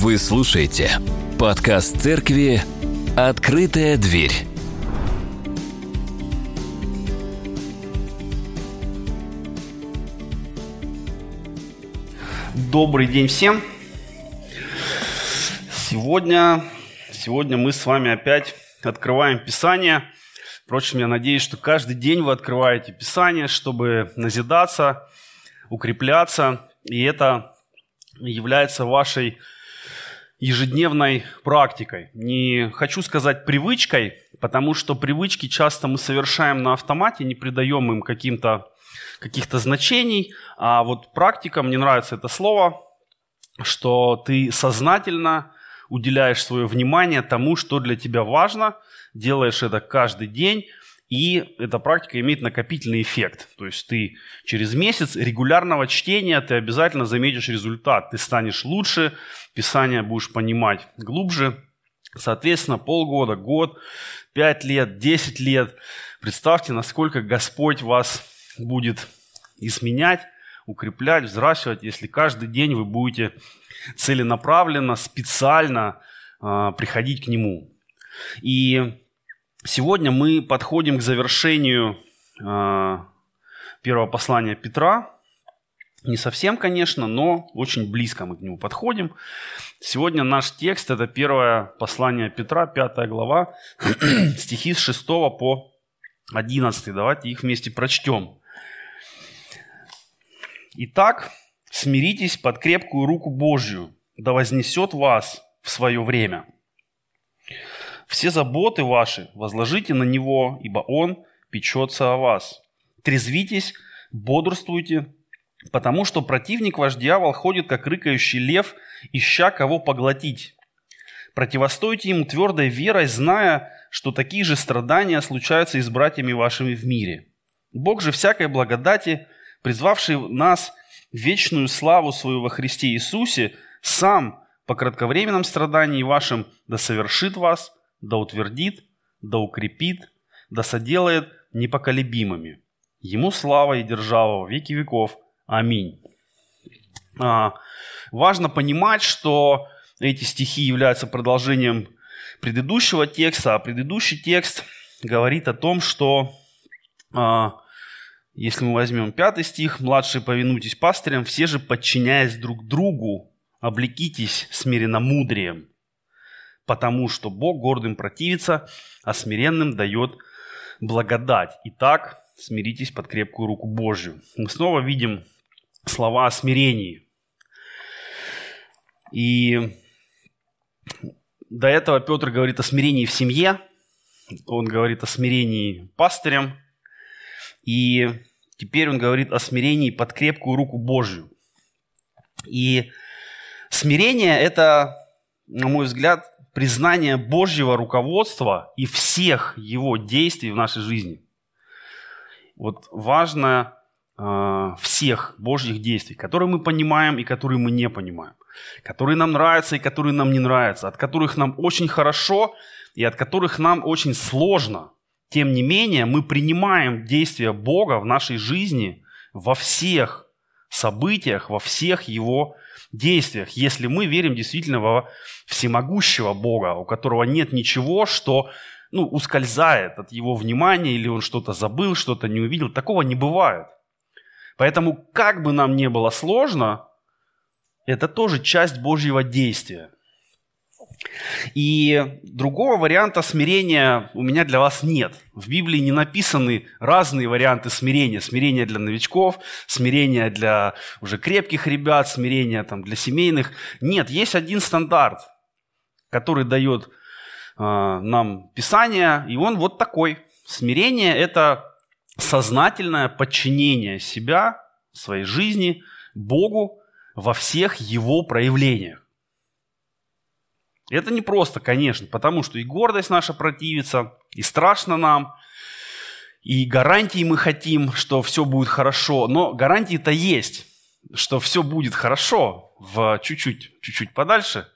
Вы слушаете подкаст церкви «Открытая дверь». Добрый день всем. Сегодня, сегодня мы с вами опять открываем Писание. Впрочем, я надеюсь, что каждый день вы открываете Писание, чтобы назидаться, укрепляться. И это является вашей ежедневной практикой. Не хочу сказать привычкой, потому что привычки часто мы совершаем на автомате, не придаем им каким-то каких-то значений. А вот практика, мне нравится это слово, что ты сознательно уделяешь свое внимание тому, что для тебя важно, делаешь это каждый день, и эта практика имеет накопительный эффект. То есть ты через месяц регулярного чтения ты обязательно заметишь результат. Ты станешь лучше, Писание будешь понимать глубже. Соответственно, полгода, год, пять лет, десять лет. Представьте, насколько Господь вас будет изменять, укреплять, взращивать, если каждый день вы будете целенаправленно, специально э, приходить к Нему. И Сегодня мы подходим к завершению э, первого послания Петра. Не совсем, конечно, но очень близко мы к нему подходим. Сегодня наш текст – это первое послание Петра, пятая глава, стихи с 6 по 11. Давайте их вместе прочтем. Итак, смиритесь под крепкую руку Божью, да вознесет вас в свое время – все заботы ваши возложите на Него, ибо Он печется о вас. Трезвитесь, бодрствуйте, потому что противник ваш дьявол ходит, как рыкающий лев, ища кого поглотить. Противостойте ему твердой верой, зная, что такие же страдания случаются и с братьями вашими в мире. Бог же всякой благодати, призвавший нас в вечную славу свою во Христе Иисусе, сам по кратковременном страдании вашим да совершит вас – да утвердит, да укрепит, да соделает непоколебимыми. Ему слава и держава во веки веков. Аминь. А, важно понимать, что эти стихи являются продолжением предыдущего текста, а предыдущий текст говорит о том, что а, если мы возьмем пятый стих, «Младшие, повинуйтесь пастырям, все же, подчиняясь друг другу, облекитесь смиренно мудрием, потому что Бог гордым противится, а смиренным дает благодать. Итак, смиритесь под крепкую руку Божью. Мы снова видим слова о смирении. И до этого Петр говорит о смирении в семье, он говорит о смирении пастырем, и теперь он говорит о смирении под крепкую руку Божью. И смирение – это, на мой взгляд, признание Божьего руководства и всех Его действий в нашей жизни. Вот важно э, всех Божьих действий, которые мы понимаем и которые мы не понимаем, которые нам нравятся и которые нам не нравятся, от которых нам очень хорошо и от которых нам очень сложно. Тем не менее, мы принимаем действия Бога в нашей жизни во всех событиях, во всех Его действиях, если мы верим действительно во всемогущего Бога, у которого нет ничего, что ну, ускользает от его внимания, или он что-то забыл, что-то не увидел. Такого не бывает. Поэтому, как бы нам не было сложно, это тоже часть Божьего действия. И другого варианта смирения у меня для вас нет. В Библии не написаны разные варианты смирения. Смирение для новичков, смирение для уже крепких ребят, смирение там, для семейных. Нет, есть один стандарт, который дает э, нам Писание, и он вот такой. Смирение – это сознательное подчинение себя, своей жизни Богу во всех его проявлениях. Это не просто, конечно, потому что и гордость наша противится, и страшно нам, и гарантии мы хотим, что все будет хорошо. Но гарантии-то есть, что все будет хорошо в чуть-чуть, чуть-чуть подальше.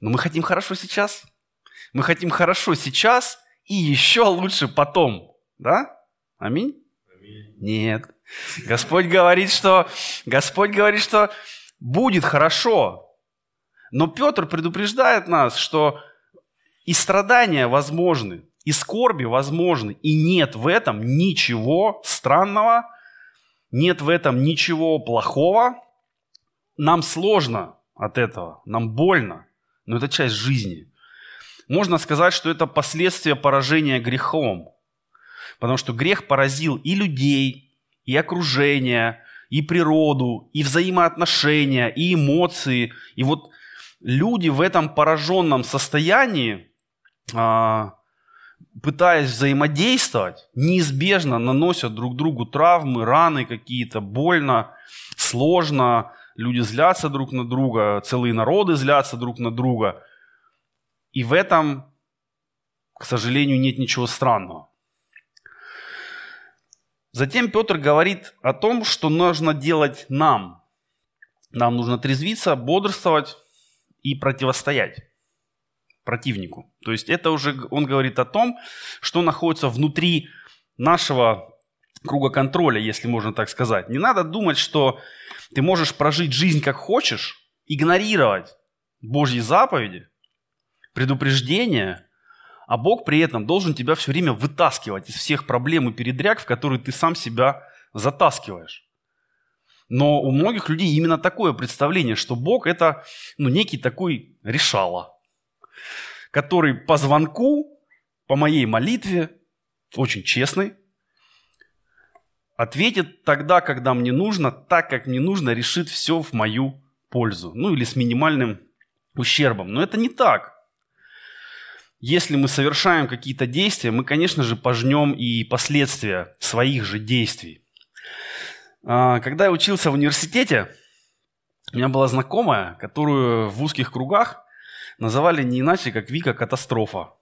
Но мы хотим хорошо сейчас. Мы хотим хорошо сейчас и еще лучше потом. Да? Аминь? Аминь. Нет. Господь говорит, что Господь говорит, что будет хорошо, Но Петр предупреждает нас, что и страдания возможны, и скорби возможны, и нет в этом ничего странного, нет в этом ничего плохого. Нам сложно от этого, нам больно, но это часть жизни. Можно сказать, что это последствия поражения грехом, потому что грех поразил и людей, и окружение, и природу, и взаимоотношения, и эмоции. И вот люди в этом пораженном состоянии, а, пытаясь взаимодействовать, неизбежно наносят друг другу травмы, раны какие-то, больно, сложно, люди злятся друг на друга, целые народы злятся друг на друга. И в этом, к сожалению, нет ничего странного. Затем Петр говорит о том, что нужно делать нам. Нам нужно трезвиться, бодрствовать и противостоять противнику. То есть это уже он говорит о том, что находится внутри нашего круга контроля, если можно так сказать. Не надо думать, что ты можешь прожить жизнь как хочешь, игнорировать Божьи заповеди, предупреждения, а Бог при этом должен тебя все время вытаскивать из всех проблем и передряг, в которые ты сам себя затаскиваешь. Но у многих людей именно такое представление, что Бог это ну, некий такой решала, который по звонку, по моей молитве, очень честный, ответит тогда, когда мне нужно, так, как мне нужно, решит все в мою пользу. Ну или с минимальным ущербом. Но это не так. Если мы совершаем какие-то действия, мы, конечно же, пожнем и последствия своих же действий. А, когда я учился в университете, у меня была знакомая, которую в узких кругах называли не иначе, как Вика Катастрофа.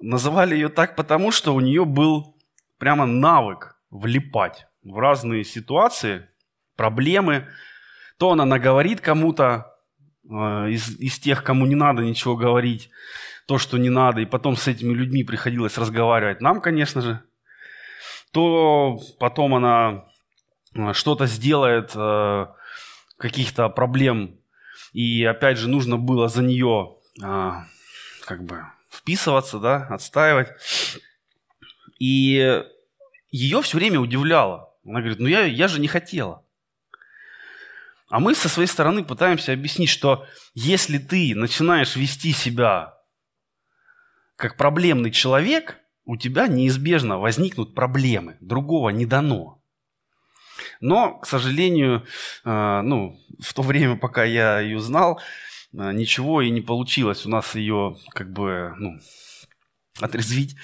Называли ее так потому, что у нее был прямо навык влипать в разные ситуации, проблемы. То она наговорит кому-то э, из, из тех, кому не надо ничего говорить, то, что не надо, и потом с этими людьми приходилось разговаривать нам, конечно же. То потом она э, что-то сделает, э, каких-то проблем и опять же нужно было за нее а, как бы вписываться, да, отстаивать. И ее все время удивляло. Она говорит, ну я, я же не хотела. А мы со своей стороны пытаемся объяснить, что если ты начинаешь вести себя как проблемный человек, у тебя неизбежно возникнут проблемы. Другого не дано. Но, к сожалению, э, ну, в то время, пока я ее знал, э, ничего и не получилось. У нас ее как бы, ну, отрезвить,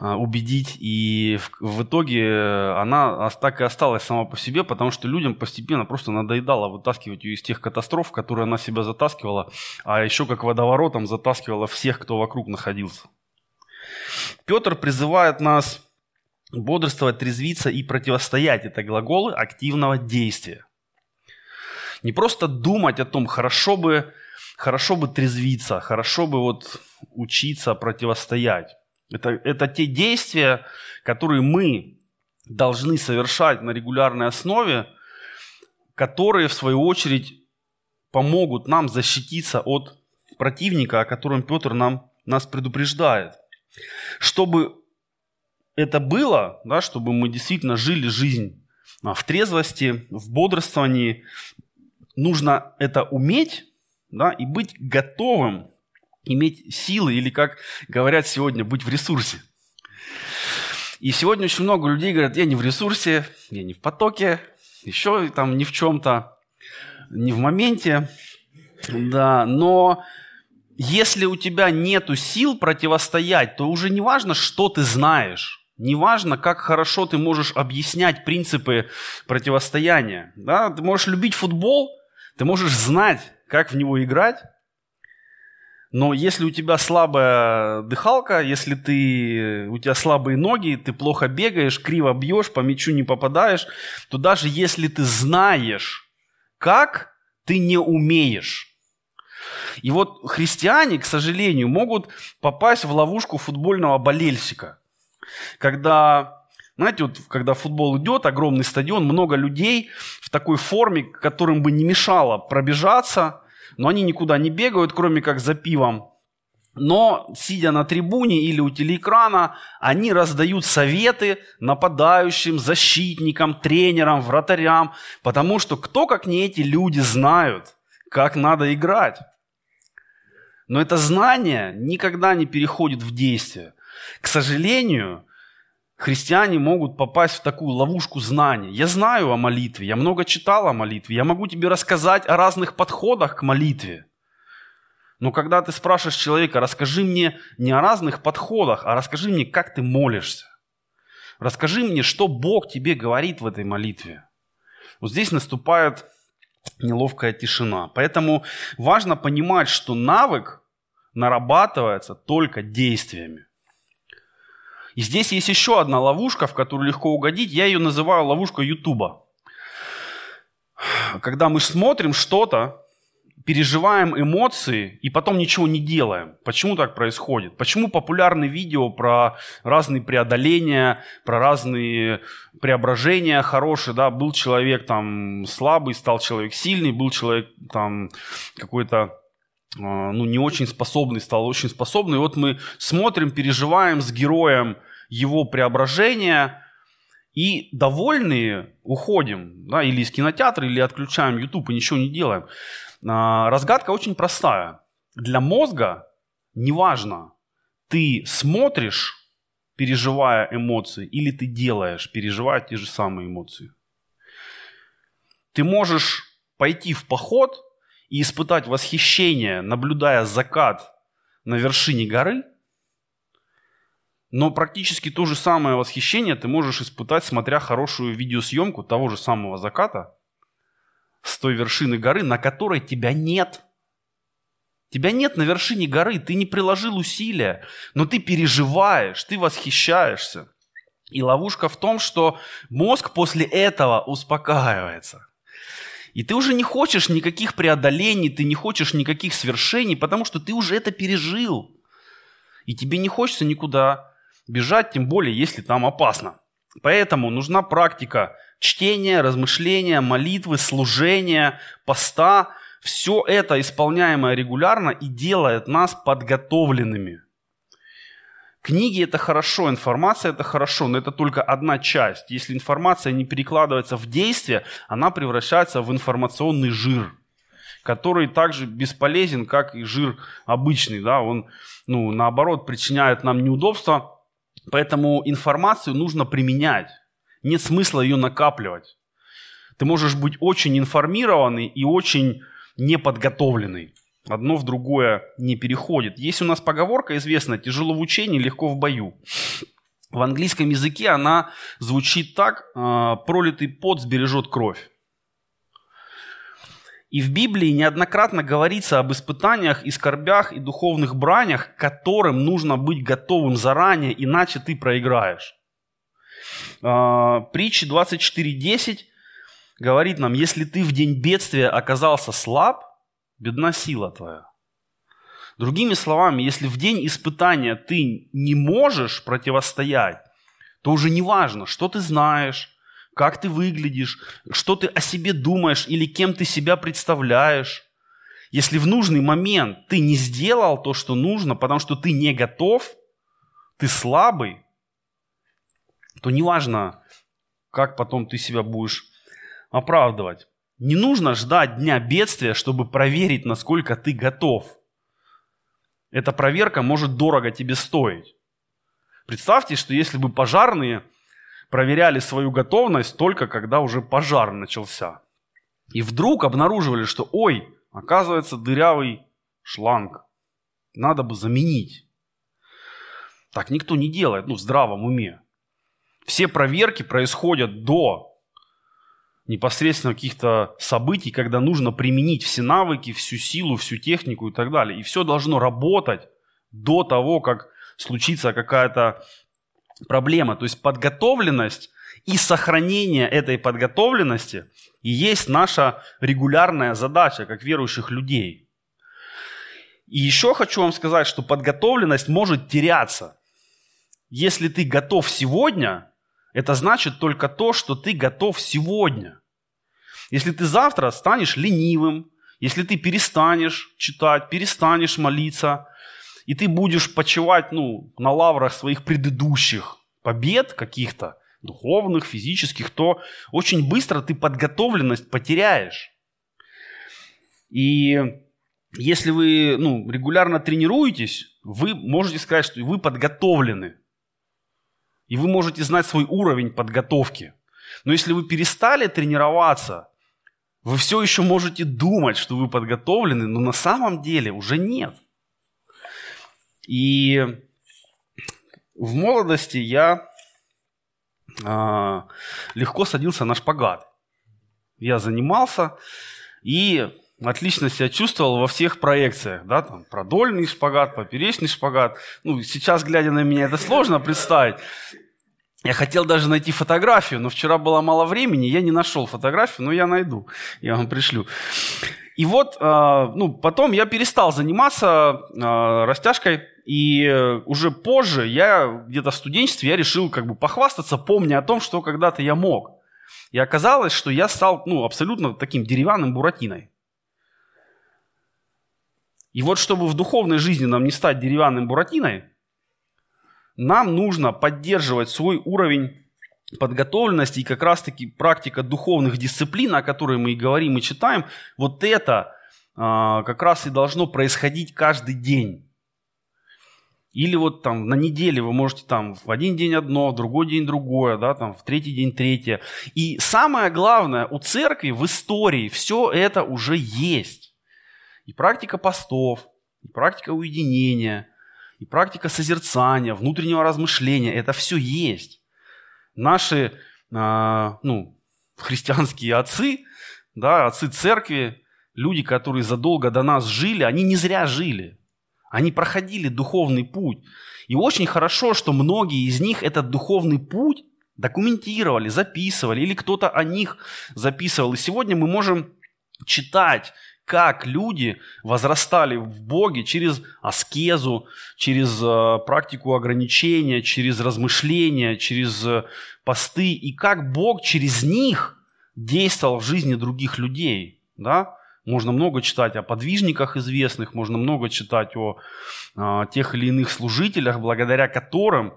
э, убедить. И в, итоге она так и осталась сама по себе, потому что людям постепенно просто надоедало вытаскивать ее из тех катастроф, которые она себя затаскивала, а еще как водоворотом затаскивала всех, кто вокруг находился. Петр призывает нас Бодрствовать, трезвиться и противостоять – это глаголы активного действия. Не просто думать о том, хорошо бы, хорошо бы трезвиться, хорошо бы вот учиться противостоять. Это, это те действия, которые мы должны совершать на регулярной основе, которые, в свою очередь, помогут нам защититься от противника, о котором Петр нам, нас предупреждает. Чтобы это было, да, чтобы мы действительно жили жизнь а, в трезвости, в бодрствовании, нужно это уметь да, и быть готовым, иметь силы или, как говорят сегодня, быть в ресурсе. И сегодня очень много людей говорят, я не в ресурсе, я не в потоке, еще там не в чем-то, не в моменте. Да, но если у тебя нету сил противостоять, то уже не важно, что ты знаешь. Неважно, как хорошо ты можешь объяснять принципы противостояния. Да? Ты можешь любить футбол, ты можешь знать, как в него играть, но если у тебя слабая дыхалка, если ты, у тебя слабые ноги, ты плохо бегаешь, криво бьешь, по мячу не попадаешь, то даже если ты знаешь, как, ты не умеешь. И вот христиане, к сожалению, могут попасть в ловушку футбольного болельщика – когда Знаете, вот когда футбол идет, огромный стадион, много людей в такой форме, которым бы не мешало пробежаться, но они никуда не бегают, кроме как за пивом. Но, сидя на трибуне или у телеэкрана, они раздают советы нападающим, защитникам, тренерам, вратарям, потому что кто, как не эти люди, знают, как надо играть. Но это знание никогда не переходит в действие. К сожалению, христиане могут попасть в такую ловушку знаний. Я знаю о молитве, я много читал о молитве, я могу тебе рассказать о разных подходах к молитве. Но когда ты спрашиваешь человека, расскажи мне не о разных подходах, а расскажи мне, как ты молишься. Расскажи мне, что Бог тебе говорит в этой молитве. Вот здесь наступает неловкая тишина. Поэтому важно понимать, что навык нарабатывается только действиями. И здесь есть еще одна ловушка, в которую легко угодить. Я ее называю ловушка Ютуба. Когда мы смотрим что-то, переживаем эмоции и потом ничего не делаем. Почему так происходит? Почему популярны видео про разные преодоления, про разные преображения хорошие, да, был человек там слабый, стал человек сильный, был человек там какой-то ну, не очень способный, стал очень способный. И вот мы смотрим, переживаем с героем его преображения, и довольные уходим, да, или из кинотеатра, или отключаем YouTube и ничего не делаем. А, разгадка очень простая. Для мозга неважно, ты смотришь, переживая эмоции, или ты делаешь, переживая те же самые эмоции. Ты можешь пойти в поход и испытать восхищение, наблюдая закат на вершине горы, но практически то же самое восхищение ты можешь испытать, смотря хорошую видеосъемку того же самого заката с той вершины горы, на которой тебя нет. Тебя нет на вершине горы, ты не приложил усилия, но ты переживаешь, ты восхищаешься. И ловушка в том, что мозг после этого успокаивается. И ты уже не хочешь никаких преодолений, ты не хочешь никаких свершений, потому что ты уже это пережил. И тебе не хочется никуда бежать, тем более, если там опасно. Поэтому нужна практика чтения, размышления, молитвы, служения, поста. Все это исполняемое регулярно и делает нас подготовленными. Книги это хорошо, информация это хорошо, но это только одна часть. Если информация не перекладывается в действие, она превращается в информационный жир, который также бесполезен, как и жир обычный. Да? Он, ну, наоборот, причиняет нам неудобства, поэтому информацию нужно применять. Нет смысла ее накапливать. Ты можешь быть очень информированный и очень неподготовленный. Одно в другое не переходит. Есть у нас поговорка известная «тяжело в учении, легко в бою». В английском языке она звучит так «А, «пролитый пот сбережет кровь». И в Библии неоднократно говорится об испытаниях и скорбях и духовных бранях, которым нужно быть готовым заранее, иначе ты проиграешь. А, Притча 24.10 говорит нам, если ты в день бедствия оказался слаб – бедна сила твоя. Другими словами, если в день испытания ты не можешь противостоять, то уже не важно, что ты знаешь, как ты выглядишь, что ты о себе думаешь или кем ты себя представляешь. Если в нужный момент ты не сделал то, что нужно, потому что ты не готов, ты слабый, то неважно, как потом ты себя будешь оправдывать. Не нужно ждать дня бедствия, чтобы проверить, насколько ты готов. Эта проверка может дорого тебе стоить. Представьте, что если бы пожарные проверяли свою готовность только когда уже пожар начался. И вдруг обнаруживали, что ой, оказывается дырявый шланг. Надо бы заменить. Так никто не делает, ну, в здравом уме. Все проверки происходят до непосредственно каких-то событий, когда нужно применить все навыки, всю силу, всю технику и так далее. И все должно работать до того, как случится какая-то проблема. То есть подготовленность и сохранение этой подготовленности и есть наша регулярная задача, как верующих людей. И еще хочу вам сказать, что подготовленность может теряться. Если ты готов сегодня, Это значит только то, что ты готов сегодня. Если ты завтра станешь ленивым, если ты перестанешь читать, перестанешь молиться, и ты будешь почивать ну, на лаврах своих предыдущих побед каких-то, духовных, физических, то очень быстро ты подготовленность потеряешь. И если вы ну, регулярно тренируетесь, вы можете сказать, что вы подготовлены. И вы можете знать свой уровень подготовки. Но если вы перестали тренироваться, вы все еще можете думать, что вы подготовлены, но на самом деле уже нет. И в молодости я э, легко садился на шпагат. Я занимался и отлично себя чувствовал во всех проекциях, да, там продольный шпагат, поперечный шпагат. Ну, сейчас, глядя на меня, это сложно представить. Я хотел даже найти фотографию, но вчера было мало времени, я не нашел фотографию, но я найду, я вам пришлю. И вот, э, ну, потом я перестал заниматься э, растяжкой, и уже позже я где-то в студенчестве я решил как бы похвастаться, помня о том, что когда-то я мог. И оказалось, что я стал ну, абсолютно таким деревянным буратиной. И вот чтобы в духовной жизни нам не стать деревянным буратиной, нам нужно поддерживать свой уровень подготовленности и как раз-таки практика духовных дисциплин, о которой мы и говорим и читаем, вот это а, как раз и должно происходить каждый день. Или вот там на неделе вы можете там в один день одно, в другой день другое, да, там в третий день третье. И самое главное, у церкви в истории все это уже есть. И практика постов, и практика уединения, и практика созерцания, внутреннего размышления, это все есть. Наши э, ну, христианские отцы, да, отцы церкви, люди, которые задолго до нас жили, они не зря жили. Они проходили духовный путь. И очень хорошо, что многие из них этот духовный путь документировали, записывали, или кто-то о них записывал. И сегодня мы можем читать, как люди возрастали в Боге через аскезу, через э, практику ограничения, через размышления, через э, посты, и как Бог через них действовал в жизни других людей. Да? Можно много читать о подвижниках известных, можно много читать о а, тех или иных служителях, благодаря которым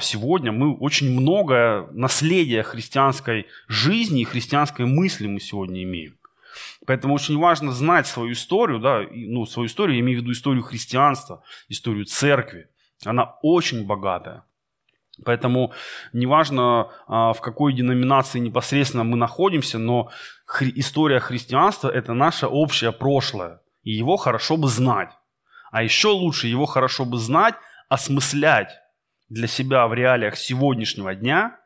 сегодня мы очень многое наследие христианской жизни и христианской мысли мы сегодня имеем. Поэтому очень важно знать свою историю, да, ну, свою историю, я имею в виду историю христианства, историю церкви. Она очень богатая. Поэтому неважно, а, в какой деноминации непосредственно мы находимся, но хри- история христианства – это наше общее прошлое. И его хорошо бы знать. А еще лучше его хорошо бы знать, осмыслять для себя в реалиях сегодняшнего дня,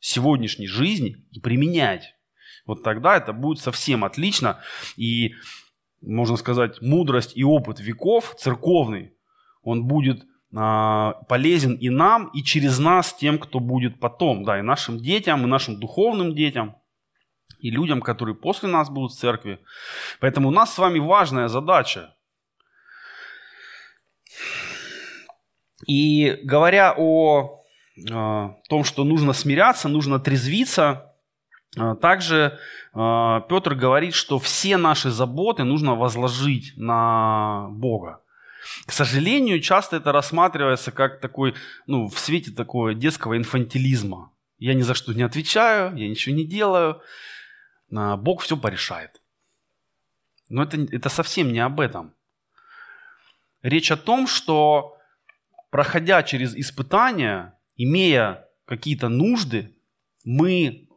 сегодняшней жизни и применять. Вот тогда это будет совсем отлично. И, можно сказать, мудрость и опыт веков церковный, он будет а, полезен и нам, и через нас тем, кто будет потом, да, и нашим детям, и нашим духовным детям, и людям, которые после нас будут в церкви. Поэтому у нас с вами важная задача. И говоря о, о том, что нужно смиряться, нужно трезвиться, также а, Петр говорит, что все наши заботы нужно возложить на Бога. К сожалению, часто это рассматривается как такой, ну, в свете такого детского инфантилизма. Я ни за что не отвечаю, я ничего не делаю, а Бог все порешает. Но это, это совсем не об этом. Речь о том, что проходя через испытания, имея какие-то нужды, мы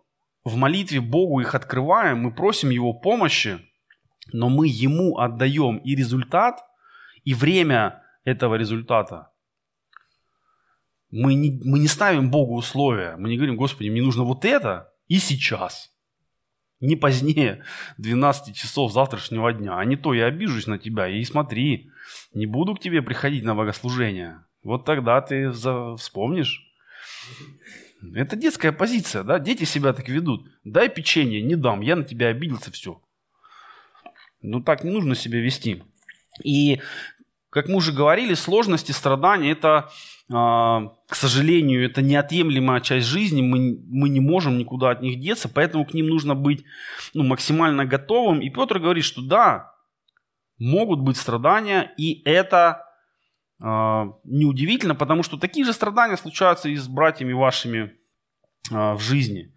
в молитве Богу их открываем, мы просим Его помощи, но мы Ему отдаем и результат – и время этого результата. Мы не, мы не ставим Богу условия. Мы не говорим, Господи, мне нужно вот это и сейчас. Не позднее 12 часов завтрашнего дня. А не то я обижусь на тебя и смотри, не буду к тебе приходить на богослужение. Вот тогда ты вспомнишь. Это детская позиция, да? Дети себя так ведут. Дай печенье, не дам, я на тебя обиделся, все. Ну так не нужно себя вести. И как мы уже говорили, сложности, страдания – это, а, к сожалению, это неотъемлемая часть жизни, мы, мы не можем никуда от них деться, поэтому к ним нужно быть ну, максимально готовым. И Петр говорит, что да, могут быть страдания, и это неудивительно, потому что такие же страдания случаются и с братьями вашими э, в жизни.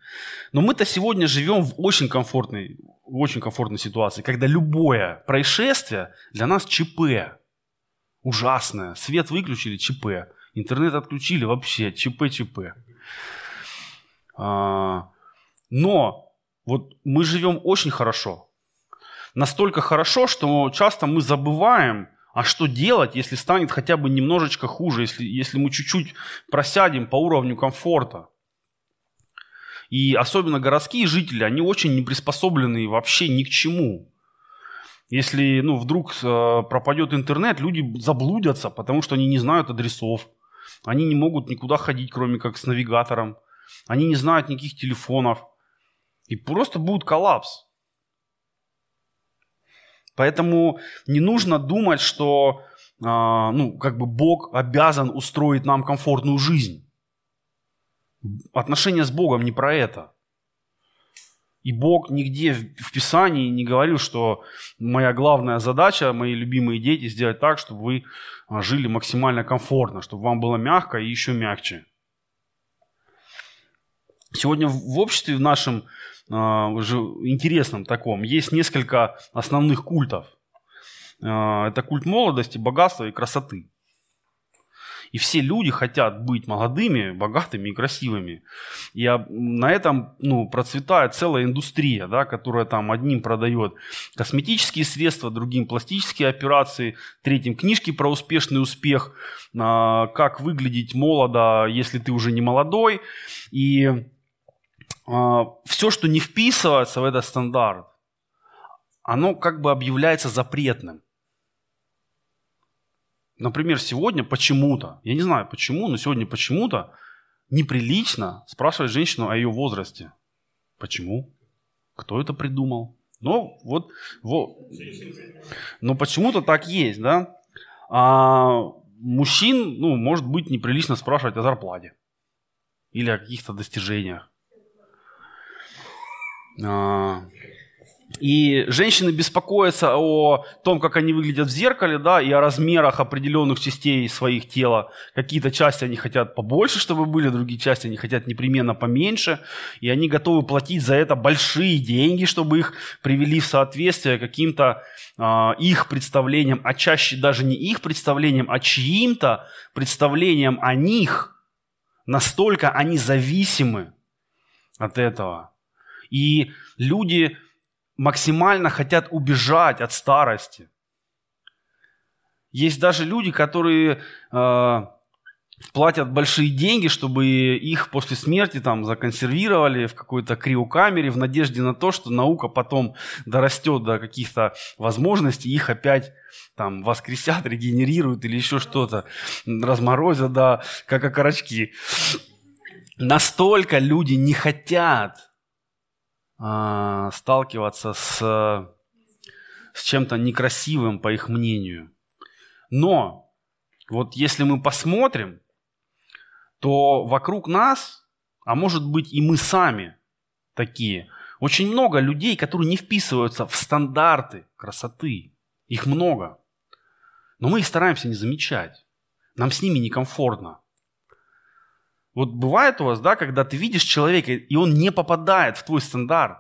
Но мы-то сегодня живем в очень комфортной, в очень комфортной ситуации, когда любое происшествие для нас ЧП ужасное. Свет выключили, ЧП. Интернет отключили, вообще ЧП-ЧП. А, но вот мы живем очень хорошо. Настолько хорошо, что часто мы забываем, а что делать, если станет хотя бы немножечко хуже, если, если мы чуть-чуть просядем по уровню комфорта. И особенно городские жители, они очень не приспособлены вообще ни к чему. Если ну, вдруг э, пропадет интернет, люди заблудятся, потому что они не знают адресов. Они не могут никуда ходить, кроме как с навигатором. Они не знают никаких телефонов. И просто будет коллапс. Поэтому не нужно думать, что э, ну, как бы Бог обязан устроить нам комфортную жизнь. Отношения с Богом не про это. И Бог нигде в Писании не говорил, что моя главная задача, мои любимые дети, сделать так, чтобы вы а, жили максимально комфортно, чтобы вам было мягко и еще мягче. Сегодня в обществе в нашем а, уже интересном таком есть несколько основных культов. А, это культ молодости, богатства и красоты. И все люди хотят быть молодыми, богатыми и красивыми. И на этом ну, процветает целая индустрия, да, которая там одним продает косметические средства, другим пластические операции, третьим книжки про успешный успех, а, как выглядеть молодо, если ты уже не молодой. И все, что не вписывается в этот стандарт, оно как бы объявляется запретным. Например, сегодня почему-то, я не знаю почему, но сегодня почему-то неприлично спрашивать женщину о ее возрасте. Почему? Кто это придумал? Ну, вот, вот. Но почему-то так есть, да? А мужчин, ну, может быть, неприлично спрашивать о зарплате или о каких-то достижениях. А, и женщины беспокоятся о том, как они выглядят в зеркале, да, и о размерах определенных частей своих тела. Какие-то части они хотят побольше, чтобы были, другие части они хотят непременно поменьше. И они готовы платить за это большие деньги, чтобы их привели в соответствие каким-то э, их представлениям, а чаще даже не их представлениям, а чьим-то представлениям о них. Настолько они зависимы от этого. И люди максимально хотят убежать от старости. Есть даже люди, которые э, платят большие деньги, чтобы их после смерти там законсервировали в какой-то криокамере в надежде на то, что наука потом дорастет до каких-то возможностей, их опять там воскресят, регенерируют или еще что-то, разморозят, да, как окорочки. Настолько люди не хотят а, сталкиваться с, с чем-то некрасивым, по их мнению. Но вот если мы посмотрим, то вокруг нас, а может быть и мы сами такие, очень много людей, которые не вписываются в стандарты красоты. Их много. Но мы их стараемся не замечать. Нам с ними некомфортно. Вот бывает у вас, да, когда ты видишь человека, и он не попадает в твой стандарт.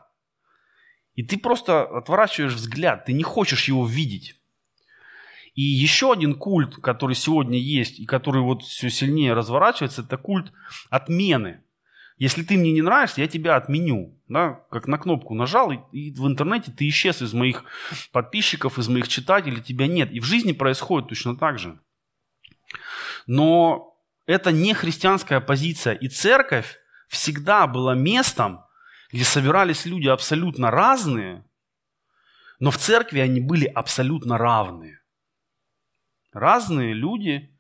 И ты просто отворачиваешь взгляд, ты не хочешь его видеть. И еще один культ, который сегодня есть, и который вот все сильнее разворачивается, это культ отмены. Если ты мне не нравишься, я тебя отменю. Да? Как на кнопку нажал, и, и в интернете ты исчез из моих подписчиков, из моих читателей, тебя нет. И в жизни происходит точно так же. Но это не христианская позиция. И церковь всегда была местом, где собирались люди абсолютно разные, но в церкви они были абсолютно равные. Разные люди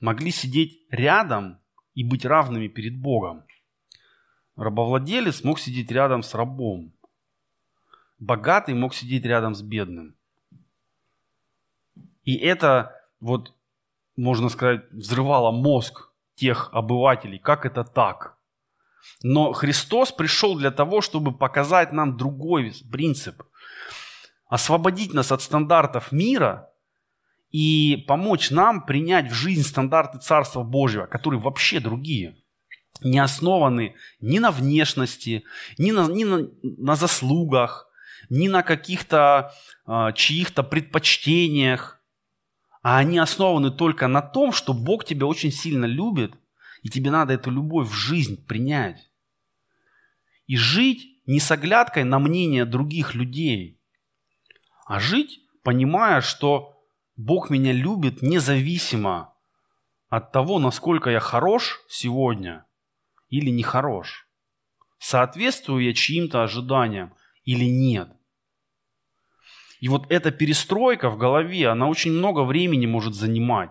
могли сидеть рядом и быть равными перед Богом. Рабовладелец мог сидеть рядом с рабом. Богатый мог сидеть рядом с бедным. И это вот, можно сказать, взрывала мозг тех обывателей. Как это так? Но Христос пришел для того, чтобы показать нам другой принцип. Освободить нас от стандартов мира и помочь нам принять в жизнь стандарты Царства Божьего, которые вообще другие. Не основаны ни на внешности, ни на, ни на, на заслугах, ни на каких-то э, чьих-то предпочтениях, а они основаны только на том, что Бог тебя очень сильно любит – и тебе надо эту любовь в жизнь принять. И жить не с оглядкой на мнение других людей, а жить, понимая, что Бог меня любит независимо от того, насколько я хорош сегодня или не хорош. Соответствую я чьим-то ожиданиям или нет. И вот эта перестройка в голове, она очень много времени может занимать.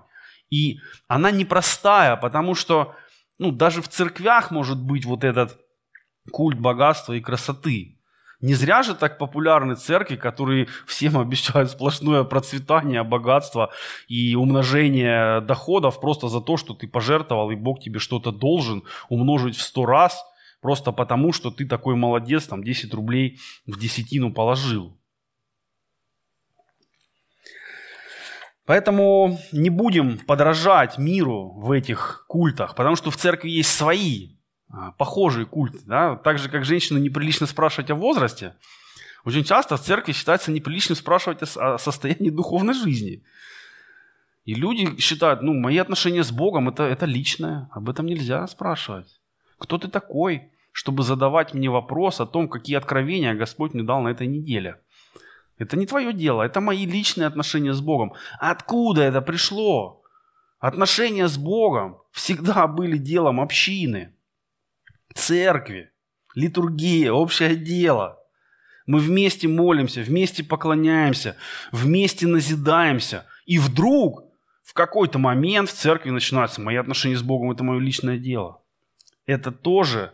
И она непростая, потому что ну, даже в церквях может быть вот этот культ богатства и красоты. Не зря же так популярны церкви, которые всем обещают сплошное процветание, богатство и умножение доходов просто за то, что ты пожертвовал, и Бог тебе что-то должен умножить в сто раз, просто потому, что ты такой молодец, там 10 рублей в десятину положил. Поэтому не будем подражать миру в этих культах, потому что в церкви есть свои а, похожие культы. Да? Так же, как женщину неприлично спрашивать о возрасте, очень часто в церкви считается неприличным спрашивать о состоянии духовной жизни. И люди считают, ну, мои отношения с Богом это, это личное, об этом нельзя спрашивать. Кто ты такой, чтобы задавать мне вопрос о том, какие откровения Господь мне дал на этой неделе? Это не твое дело, это мои личные отношения с Богом. Откуда это пришло? Отношения с Богом всегда были делом общины, церкви, литургия, общее дело. Мы вместе молимся, вместе поклоняемся, вместе назидаемся. И вдруг в какой-то момент в церкви начинаются мои отношения с Богом, это мое личное дело. Это тоже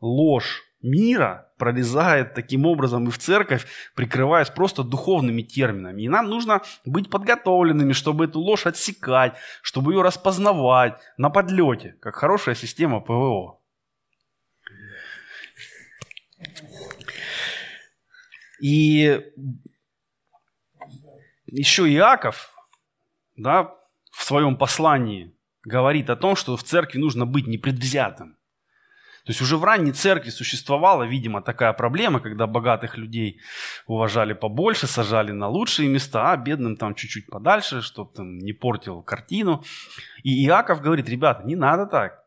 ложь мира пролезает таким образом и в церковь, прикрываясь просто духовными терминами. И нам нужно быть подготовленными, чтобы эту ложь отсекать, чтобы ее распознавать на подлете, как хорошая система ПВО. И еще Иаков да, в своем послании говорит о том, что в церкви нужно быть непредвзятым. То есть уже в ранней церкви существовала, видимо, такая проблема, когда богатых людей уважали побольше, сажали на лучшие места, а бедным там чуть-чуть подальше, чтобы там не портил картину. И Иаков говорит, ребята, не надо так.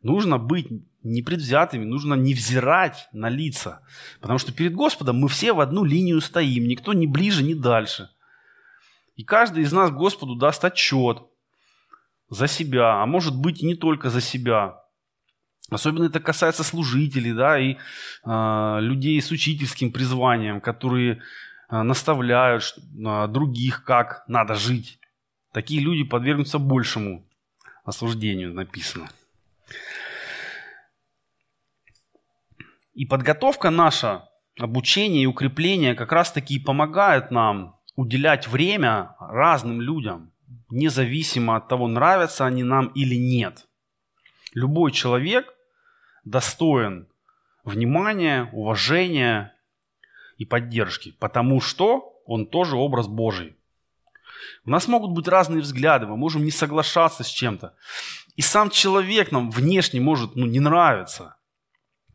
Нужно быть непредвзятыми, нужно не взирать на лица. Потому что перед Господом мы все в одну линию стоим, никто ни ближе, ни дальше. И каждый из нас Господу даст отчет за себя, а может быть и не только за себя. Особенно это касается служителей, да, и э, людей с учительским призванием, которые э, наставляют э, других, как надо жить. Такие люди подвергнутся большему осуждению, написано. И подготовка наша, обучение и укрепление как раз-таки помогает нам уделять время разным людям, независимо от того, нравятся они нам или нет. Любой человек достоин внимания, уважения и поддержки, потому что он тоже образ Божий. У нас могут быть разные взгляды, мы можем не соглашаться с чем-то. И сам человек нам внешне может ну, не нравиться.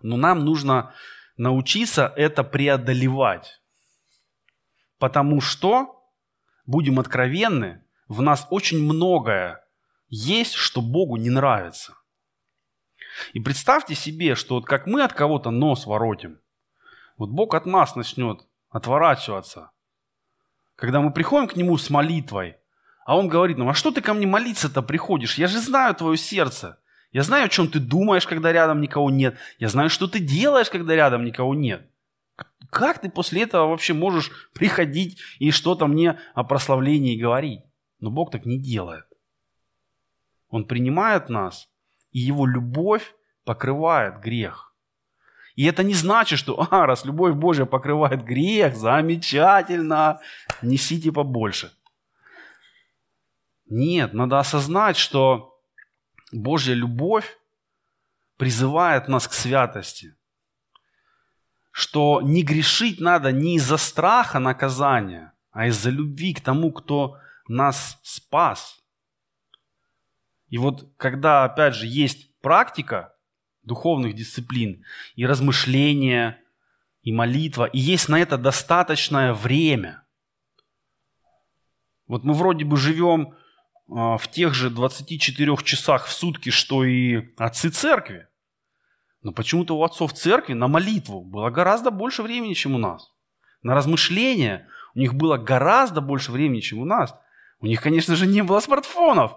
Но нам нужно научиться это преодолевать. Потому что, будем откровенны, в нас очень многое есть, что Богу не нравится. И представьте себе, что вот как мы от кого-то нос воротим, вот Бог от нас начнет отворачиваться. Когда мы приходим к Нему с молитвой, а Он говорит нам, а что ты ко мне молиться-то приходишь? Я же знаю твое сердце. Я знаю, о чем ты думаешь, когда рядом никого нет. Я знаю, что ты делаешь, когда рядом никого нет. Как ты после этого вообще можешь приходить и что-то мне о прославлении говорить? Но Бог так не делает. Он принимает нас и его любовь покрывает грех. И это не значит, что, а, раз любовь Божья покрывает грех, замечательно, несите побольше. Нет, надо осознать, что Божья любовь призывает нас к святости. Что не грешить надо не из-за страха наказания, а из-за любви к тому, кто нас спас. И вот когда, опять же, есть практика духовных дисциплин и размышления, и молитва, и есть на это достаточное время. Вот мы вроде бы живем а, в тех же 24 часах в сутки, что и отцы церкви. Но почему-то у отцов церкви на молитву было гораздо больше времени, чем у нас. На размышления у них было гораздо больше времени, чем у нас. У них, конечно же, не было смартфонов.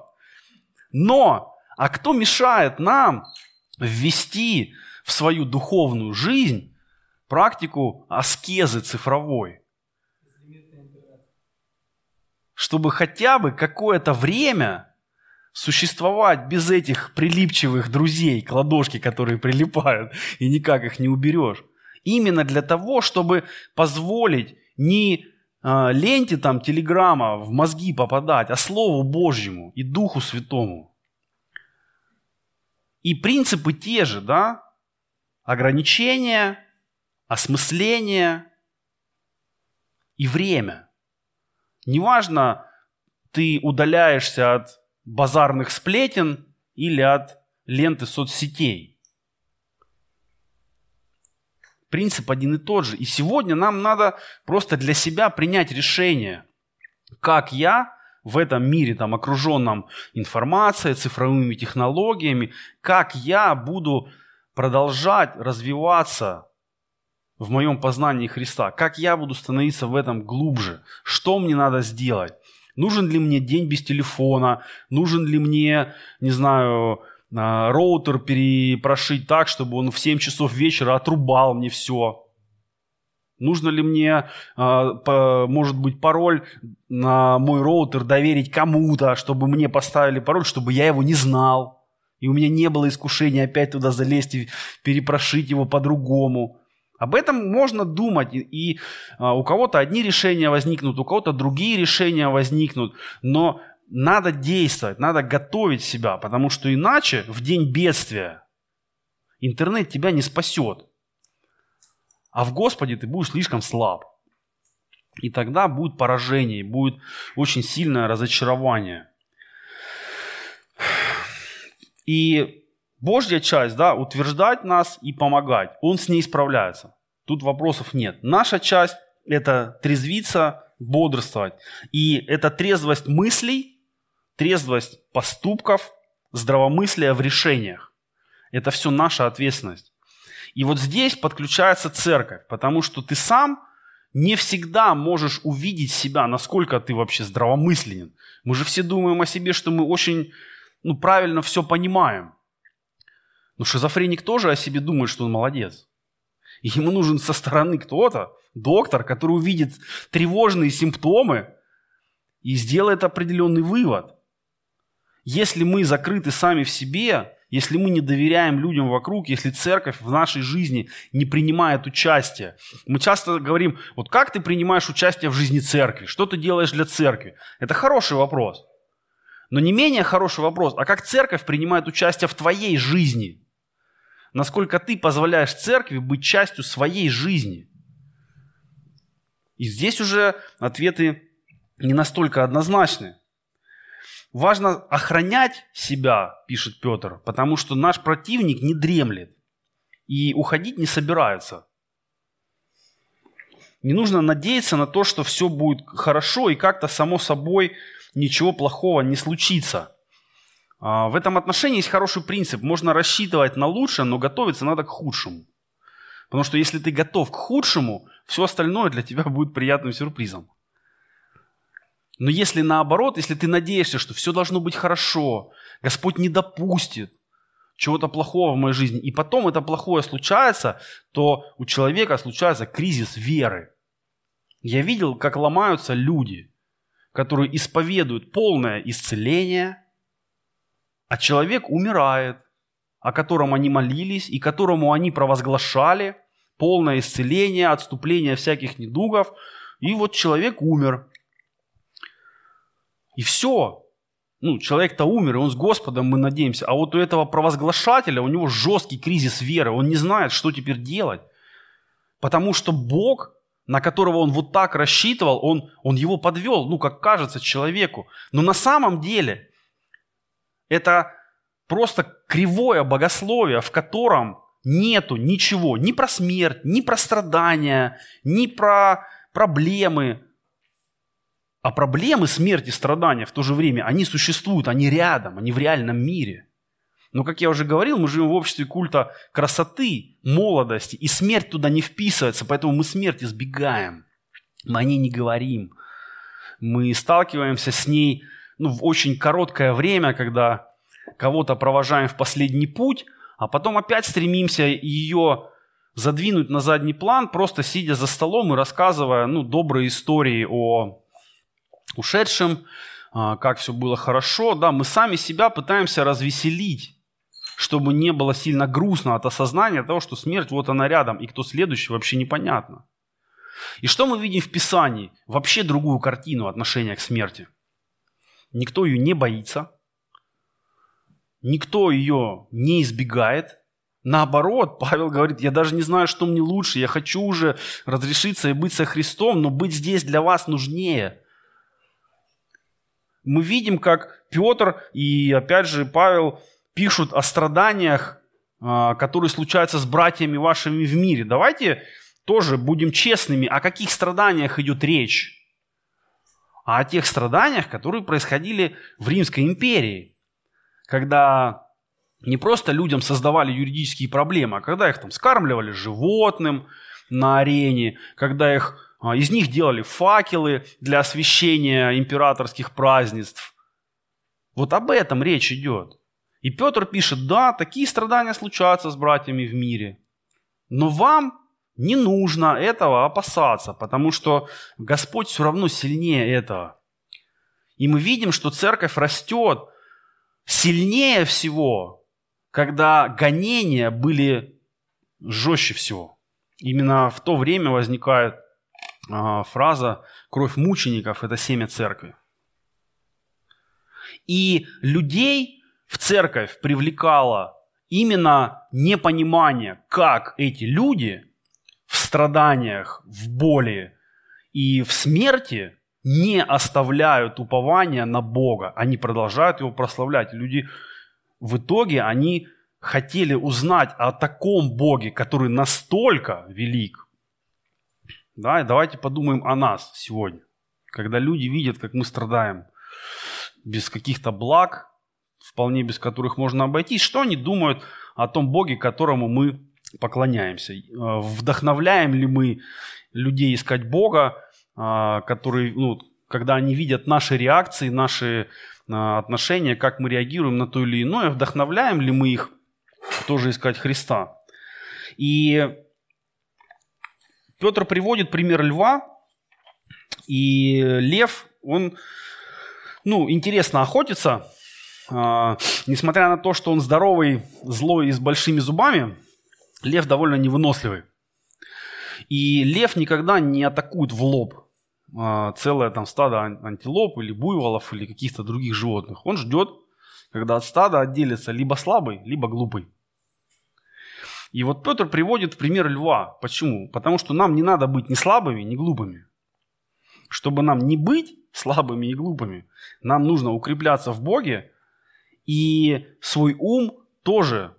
Но, а кто мешает нам ввести в свою духовную жизнь практику аскезы цифровой? Чтобы хотя бы какое-то время существовать без этих прилипчивых друзей, кладошки, которые прилипают, и никак их не уберешь. Именно для того, чтобы позволить не а, ленте там телеграмма в мозги попадать, а Слову Божьему и Духу Святому. И принципы те же, да? Ограничения, осмысление и время. Неважно, ты удаляешься от базарных сплетен или от ленты соцсетей. Принцип один и тот же. И сегодня нам надо просто для себя принять решение, как я в этом мире, там, окруженном информацией, цифровыми технологиями, как я буду продолжать развиваться в моем познании Христа, как я буду становиться в этом глубже, что мне надо сделать. Нужен ли мне день без телефона, нужен ли мне, не знаю, роутер перепрошить так, чтобы он в 7 часов вечера отрубал мне все. Нужно ли мне, а, может быть, пароль на мой роутер доверить кому-то, чтобы мне поставили пароль, чтобы я его не знал. И у меня не было искушения опять туда залезть и перепрошить его по-другому. Об этом можно думать, и, а, у кого-то одни решения возникнут, у кого-то другие решения возникнут, но надо действовать, надо готовить себя, потому что иначе в день бедствия интернет тебя не спасет. А в Господе ты будешь слишком слаб. И тогда будет поражение, будет очень сильное разочарование. И Божья часть, да, утверждать нас и помогать. Он с ней справляется. Тут вопросов нет. Наша часть – это трезвиться, бодрствовать. И это трезвость мыслей, трезвость поступков, здравомыслие в решениях. Это все наша ответственность. И вот здесь подключается церковь, потому что ты сам не всегда можешь увидеть себя, насколько ты вообще здравомысленен. Мы же все думаем о себе, что мы очень ну, правильно все понимаем. Но шизофреник тоже о себе думает, что он молодец. И ему нужен со стороны кто-то, доктор, который увидит тревожные симптомы и сделает определенный вывод. Если мы закрыты сами в себе, если мы не доверяем людям вокруг, если церковь в нашей жизни не принимает участие. Мы часто говорим, вот как ты принимаешь участие в жизни церкви? Что ты делаешь для церкви? Это хороший вопрос. Но не менее хороший вопрос, а как церковь принимает участие в твоей жизни? Насколько ты позволяешь церкви быть частью своей жизни? И здесь уже ответы не настолько однозначны. Важно охранять себя, пишет Петр, потому что наш противник не дремлет и уходить не собирается. Не нужно надеяться на то, что все будет хорошо и как-то само собой ничего плохого не случится. А, в этом отношении есть хороший принцип. Можно рассчитывать на лучшее, но готовиться надо к худшему. Потому что если ты готов к худшему, все остальное для тебя будет приятным сюрпризом. Но если наоборот, если ты надеешься, что все должно быть хорошо, Господь не допустит чего-то плохого в моей жизни, и потом это плохое случается, то у человека случается кризис веры. Я видел, как ломаются люди, которые исповедуют полное исцеление, а человек умирает, о котором они молились и которому они провозглашали полное исцеление, отступление всяких недугов, и вот человек умер. И все. Ну, человек-то умер, и он с Господом, мы надеемся. А вот у этого провозглашателя, у него жесткий кризис веры. Он не знает, что теперь делать. Потому что Бог, на которого он вот так рассчитывал, он, он его подвел, ну, как кажется, человеку. Но на самом деле это просто кривое богословие, в котором нету ничего ни про смерть, ни про страдания, ни про проблемы. А проблемы смерти страдания в то же время, они существуют, они рядом, они в реальном мире. Но, как я уже говорил, мы живем в обществе культа красоты, молодости, и смерть туда не вписывается, поэтому мы смерть избегаем. Мы о ней не говорим. Мы сталкиваемся с ней ну, в очень короткое время, когда кого-то провожаем в последний путь, а потом опять стремимся ее задвинуть на задний план, просто сидя за столом и рассказывая ну, добрые истории о ушедшем, а, как все было хорошо. Да, мы сами себя пытаемся развеселить, чтобы не было сильно грустно от осознания того, что смерть вот она рядом, и кто следующий вообще непонятно. И что мы видим в Писании? Вообще другую картину отношения к смерти. Никто ее не боится, Никто ее не избегает. Наоборот, Павел говорит, я даже не знаю, что мне лучше. Я хочу уже разрешиться и быть со Христом, но быть здесь для вас нужнее. Мы видим, как Петр и, опять же, Павел пишут о страданиях, а, которые случаются с братьями вашими в мире. Давайте тоже будем честными, о каких страданиях идет речь. А о тех страданиях, которые происходили в Римской империи когда не просто людям создавали юридические проблемы, а когда их там скармливали животным на арене, когда их, из них делали факелы для освещения императорских празднеств. Вот об этом речь идет. И Петр пишет, да, такие страдания случаются с братьями в мире, но вам не нужно этого опасаться, потому что Господь все равно сильнее этого. И мы видим, что церковь растет сильнее всего, когда гонения были жестче всего. Именно в то время возникает э, фраза «кровь мучеников – это семя церкви». И людей в церковь привлекало именно непонимание, как эти люди в страданиях, в боли и в смерти не оставляют упования на Бога, они продолжают его прославлять. Люди в итоге, они хотели узнать о таком Боге, который настолько велик. Да, и давайте подумаем о нас сегодня. Когда люди видят, как мы страдаем без каких-то благ, вполне без которых можно обойтись, что они думают о том Боге, которому мы поклоняемся? Вдохновляем ли мы людей искать Бога? А, который, ну, когда они видят наши реакции, наши а, отношения, как мы реагируем на то или иное, вдохновляем ли мы их тоже искать Христа. И Петр приводит пример льва, и лев, он, ну, интересно охотится, а, несмотря на то, что он здоровый, злой и с большими зубами, лев довольно невыносливый. И лев никогда не атакует в лоб. А, целое там стадо антилоп или буйволов или каких-то других животных. Он ждет, когда от стада отделится либо слабый, либо глупый. И вот Петр приводит пример льва. Почему? Потому что нам не надо быть ни слабыми, ни глупыми. Чтобы нам не быть слабыми и глупыми, нам нужно укрепляться в Боге и свой ум тоже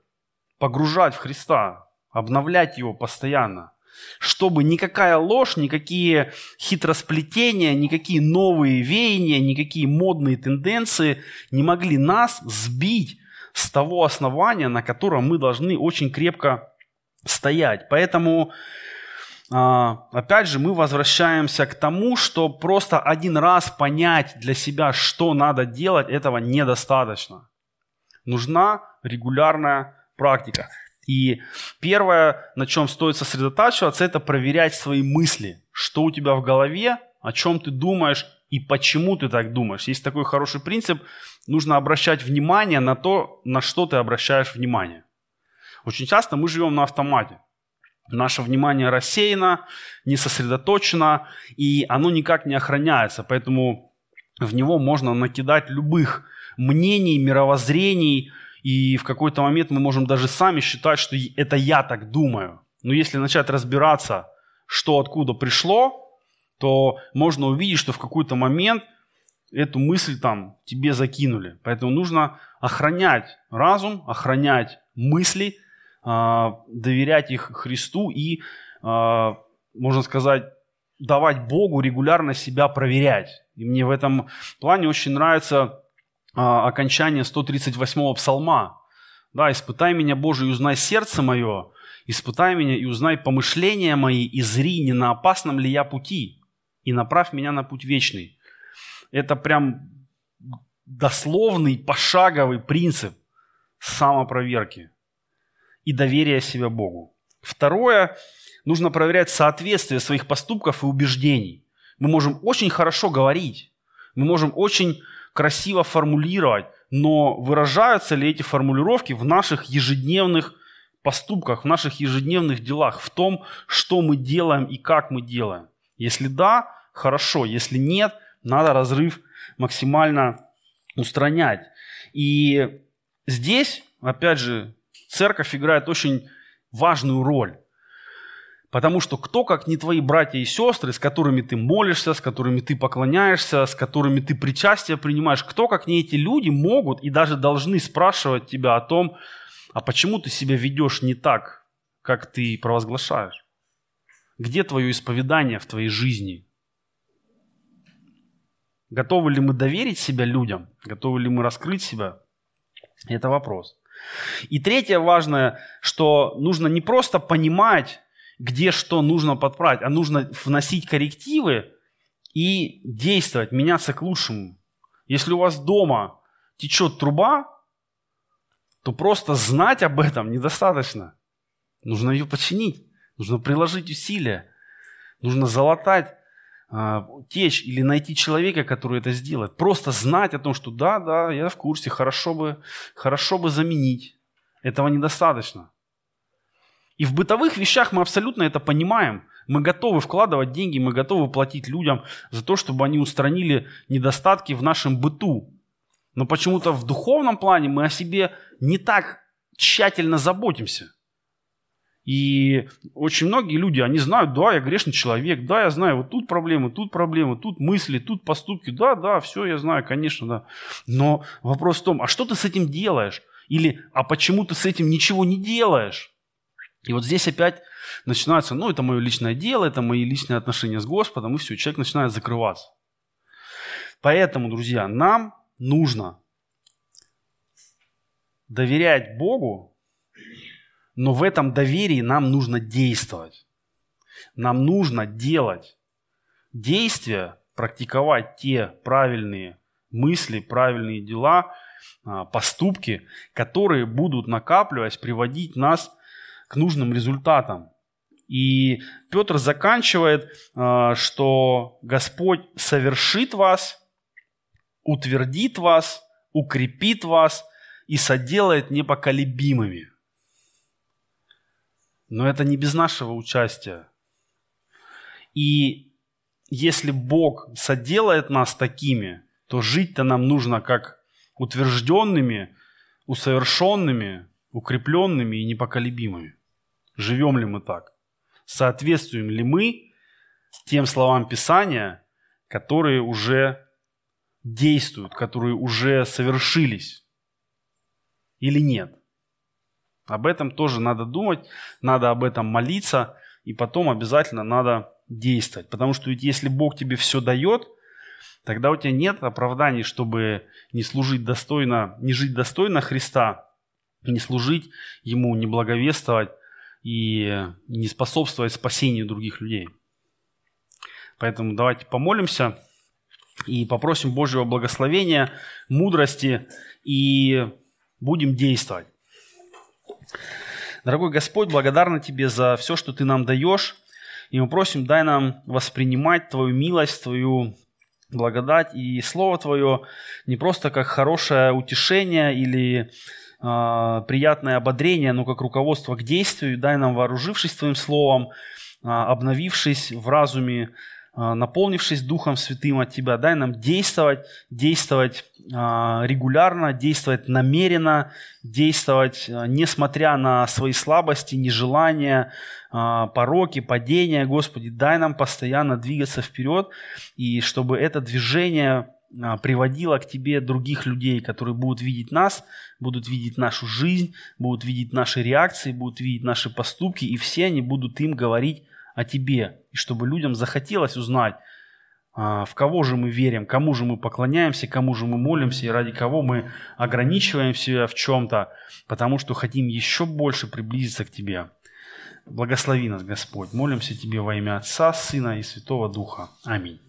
погружать в Христа, обновлять его постоянно чтобы никакая ложь, никакие хитросплетения, никакие новые веяния, никакие модные тенденции не могли нас сбить с того основания, на котором мы должны очень крепко стоять. Поэтому, а, опять же, мы возвращаемся к тому, что просто один раз понять для себя, что надо делать, этого недостаточно. Нужна регулярная практика. И первое, на чем стоит сосредотачиваться, это проверять свои мысли. Что у тебя в голове, о чем ты думаешь и почему ты так думаешь. Есть такой хороший принцип, нужно обращать внимание на то, на что ты обращаешь внимание. Очень часто мы живем на автомате. Наше внимание рассеяно, не сосредоточено, и оно никак не охраняется. Поэтому в него можно накидать любых мнений, мировоззрений, и в какой-то момент мы можем даже сами считать, что это я так думаю. Но если начать разбираться, что откуда пришло, то можно увидеть, что в какой-то момент эту мысль там тебе закинули. Поэтому нужно охранять разум, охранять мысли, а, доверять их Христу и, а, можно сказать, давать Богу регулярно себя проверять. И мне в этом плане очень нравится а, окончание 138-го псалма. Да, «Испытай меня, Боже, и узнай сердце мое, испытай меня и узнай помышления мои, и зри, не на опасном ли я пути, и направь меня на путь вечный». Это прям дословный, пошаговый принцип самопроверки и доверия себя Богу. Второе, нужно проверять соответствие своих поступков и убеждений. Мы можем очень хорошо говорить, мы можем очень красиво формулировать, но выражаются ли эти формулировки в наших ежедневных поступках, в наших ежедневных делах, в том, что мы делаем и как мы делаем. Если да, хорошо, если нет, надо разрыв максимально устранять. И здесь, опять же, церковь играет очень важную роль. Потому что кто, как не твои братья и сестры, с которыми ты молишься, с которыми ты поклоняешься, с которыми ты причастие принимаешь, кто, как не эти люди, могут и даже должны спрашивать тебя о том, а почему ты себя ведешь не так, как ты провозглашаешь? Где твое исповедание в твоей жизни? Готовы ли мы доверить себя людям? Готовы ли мы раскрыть себя? Это вопрос. И третье важное, что нужно не просто понимать, где что нужно подправить, а нужно вносить коррективы и действовать, меняться к лучшему. Если у вас дома течет труба, то просто знать об этом недостаточно. Нужно ее починить, нужно приложить усилия, нужно залатать течь или найти человека, который это сделает. Просто знать о том, что да, да, я в курсе, хорошо бы, хорошо бы заменить. Этого недостаточно. И в бытовых вещах мы абсолютно это понимаем. Мы готовы вкладывать деньги, мы готовы платить людям за то, чтобы они устранили недостатки в нашем быту. Но почему-то в духовном плане мы о себе не так тщательно заботимся. И очень многие люди, они знают, да, я грешный человек, да, я знаю, вот тут проблемы, тут проблемы, тут мысли, тут поступки, да, да, все я знаю, конечно, да. Но вопрос в том, а что ты с этим делаешь? Или, а почему ты с этим ничего не делаешь? И вот здесь опять начинается, ну, это мое личное дело, это мои личные отношения с Господом, и все, человек начинает закрываться. Поэтому, друзья, нам нужно доверять Богу, но в этом доверии нам нужно действовать. Нам нужно делать действия, практиковать те правильные мысли, правильные дела, а, поступки, которые будут накапливаясь, приводить нас к нужным результатам. И Петр заканчивает, а, что Господь совершит вас, утвердит вас, укрепит вас и соделает непоколебимыми. Но это не без нашего участия. И если Бог соделает нас такими, то жить-то нам нужно как утвержденными, усовершенными, укрепленными и непоколебимыми. Живем ли мы так? Соответствуем ли мы тем словам Писания, которые уже действуют, которые уже совершились? Или нет? Об этом тоже надо думать, надо об этом молиться, и потом обязательно надо действовать. Потому что ведь если Бог тебе все дает, тогда у тебя нет оправданий, чтобы не служить достойно, не жить достойно Христа, не служить Ему, не благовествовать и не способствовать спасению других людей. Поэтому давайте помолимся и попросим Божьего благословения, мудрости и будем действовать. Дорогой Господь, благодарны Тебе за все, что Ты нам даешь. И мы просим, дай нам воспринимать Твою милость, Твою благодать и Слово Твое не просто как хорошее утешение или э, приятное ободрение, но как руководство к действию. Дай нам, вооружившись Твоим Словом, э, обновившись в разуме, наполнившись Духом Святым от Тебя, дай нам действовать, действовать а, регулярно, действовать намеренно, действовать а, несмотря на свои слабости, нежелания, пороки, падения. Господи, дай нам постоянно двигаться вперед, и чтобы это движение приводило к Тебе других людей, которые будут видеть нас, будут видеть нашу жизнь, будут видеть наши реакции, будут видеть наши поступки, и все они будут им говорить о Тебе, и чтобы людям захотелось узнать, а, в кого же мы верим, кому же мы поклоняемся, кому же мы молимся, и ради кого мы ограничиваем себя в чем-то, потому что хотим еще больше приблизиться к Тебе. Благослови нас, Господь. Молимся Тебе во имя Отца, Сына и Святого Духа. Аминь.